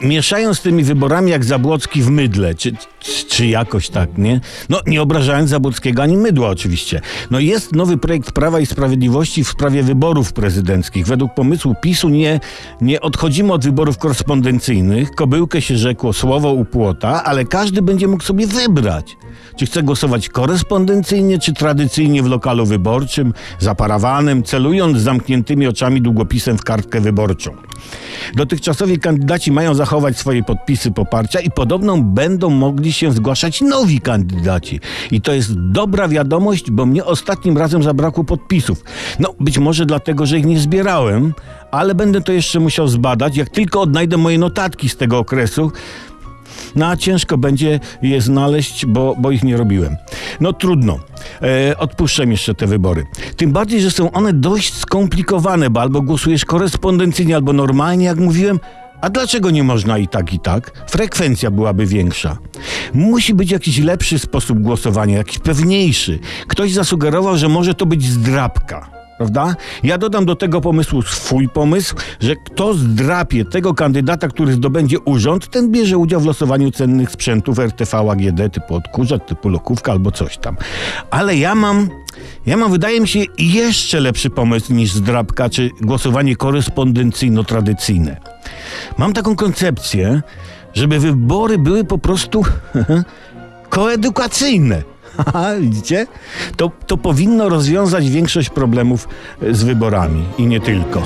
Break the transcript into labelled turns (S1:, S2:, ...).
S1: mieszają z tymi wyborami jak Zabłocki w mydle, czy, czy, jakoś tak, nie? No, nie obrażając Zabłockiego ani mydła oczywiście. No jest nowy projekt Prawa i Sprawiedliwości w sprawie wyborów prezydenckich. Według pomysłu PiSu nie, nie odchodzimy od wyborów korespondencyjnych. Kobyłkę się rzekło słowo u płota, ale każdy będzie mógł sobie wybrać. Czy chce głosować korespondencyjnie, czy tradycyjnie w lokalu wyborczym, za parawanem, celując zamkniętymi oczami długopisem w kartkę wyborczą. Dotychczasowi kandydaci mają zachować swoje podpisy poparcia i podobno będą mogli się zgłaszać nowi kandydaci. I to jest dobra wiadomość, bo mnie ostatnim razem zabrakło podpisów. No, być może dlatego, że ich nie zbierałem, ale będę to jeszcze musiał zbadać, jak tylko odnajdę moje notatki z tego okresu. No a ciężko będzie je znaleźć, bo, bo ich nie robiłem. No trudno. E, odpuszczam jeszcze te wybory. Tym bardziej, że są one dość skomplikowane, bo albo głosujesz korespondencyjnie, albo normalnie, jak mówiłem. A dlaczego nie można i tak, i tak? Frekwencja byłaby większa. Musi być jakiś lepszy sposób głosowania, jakiś pewniejszy. Ktoś zasugerował, że może to być zdrabka. Prawda? Ja dodam do tego pomysłu swój pomysł, że kto zdrapie tego kandydata, który zdobędzie urząd, ten bierze udział w losowaniu cennych sprzętów RTV AGD typu odkurzacz, typu lokówka albo coś tam. Ale ja mam, ja mam, wydaje mi się, jeszcze lepszy pomysł niż zdrabka czy głosowanie korespondencyjno-tradycyjne. Mam taką koncepcję, żeby wybory były po prostu koedukacyjne. Widzicie? To, to powinno rozwiązać większość problemów z wyborami i nie tylko.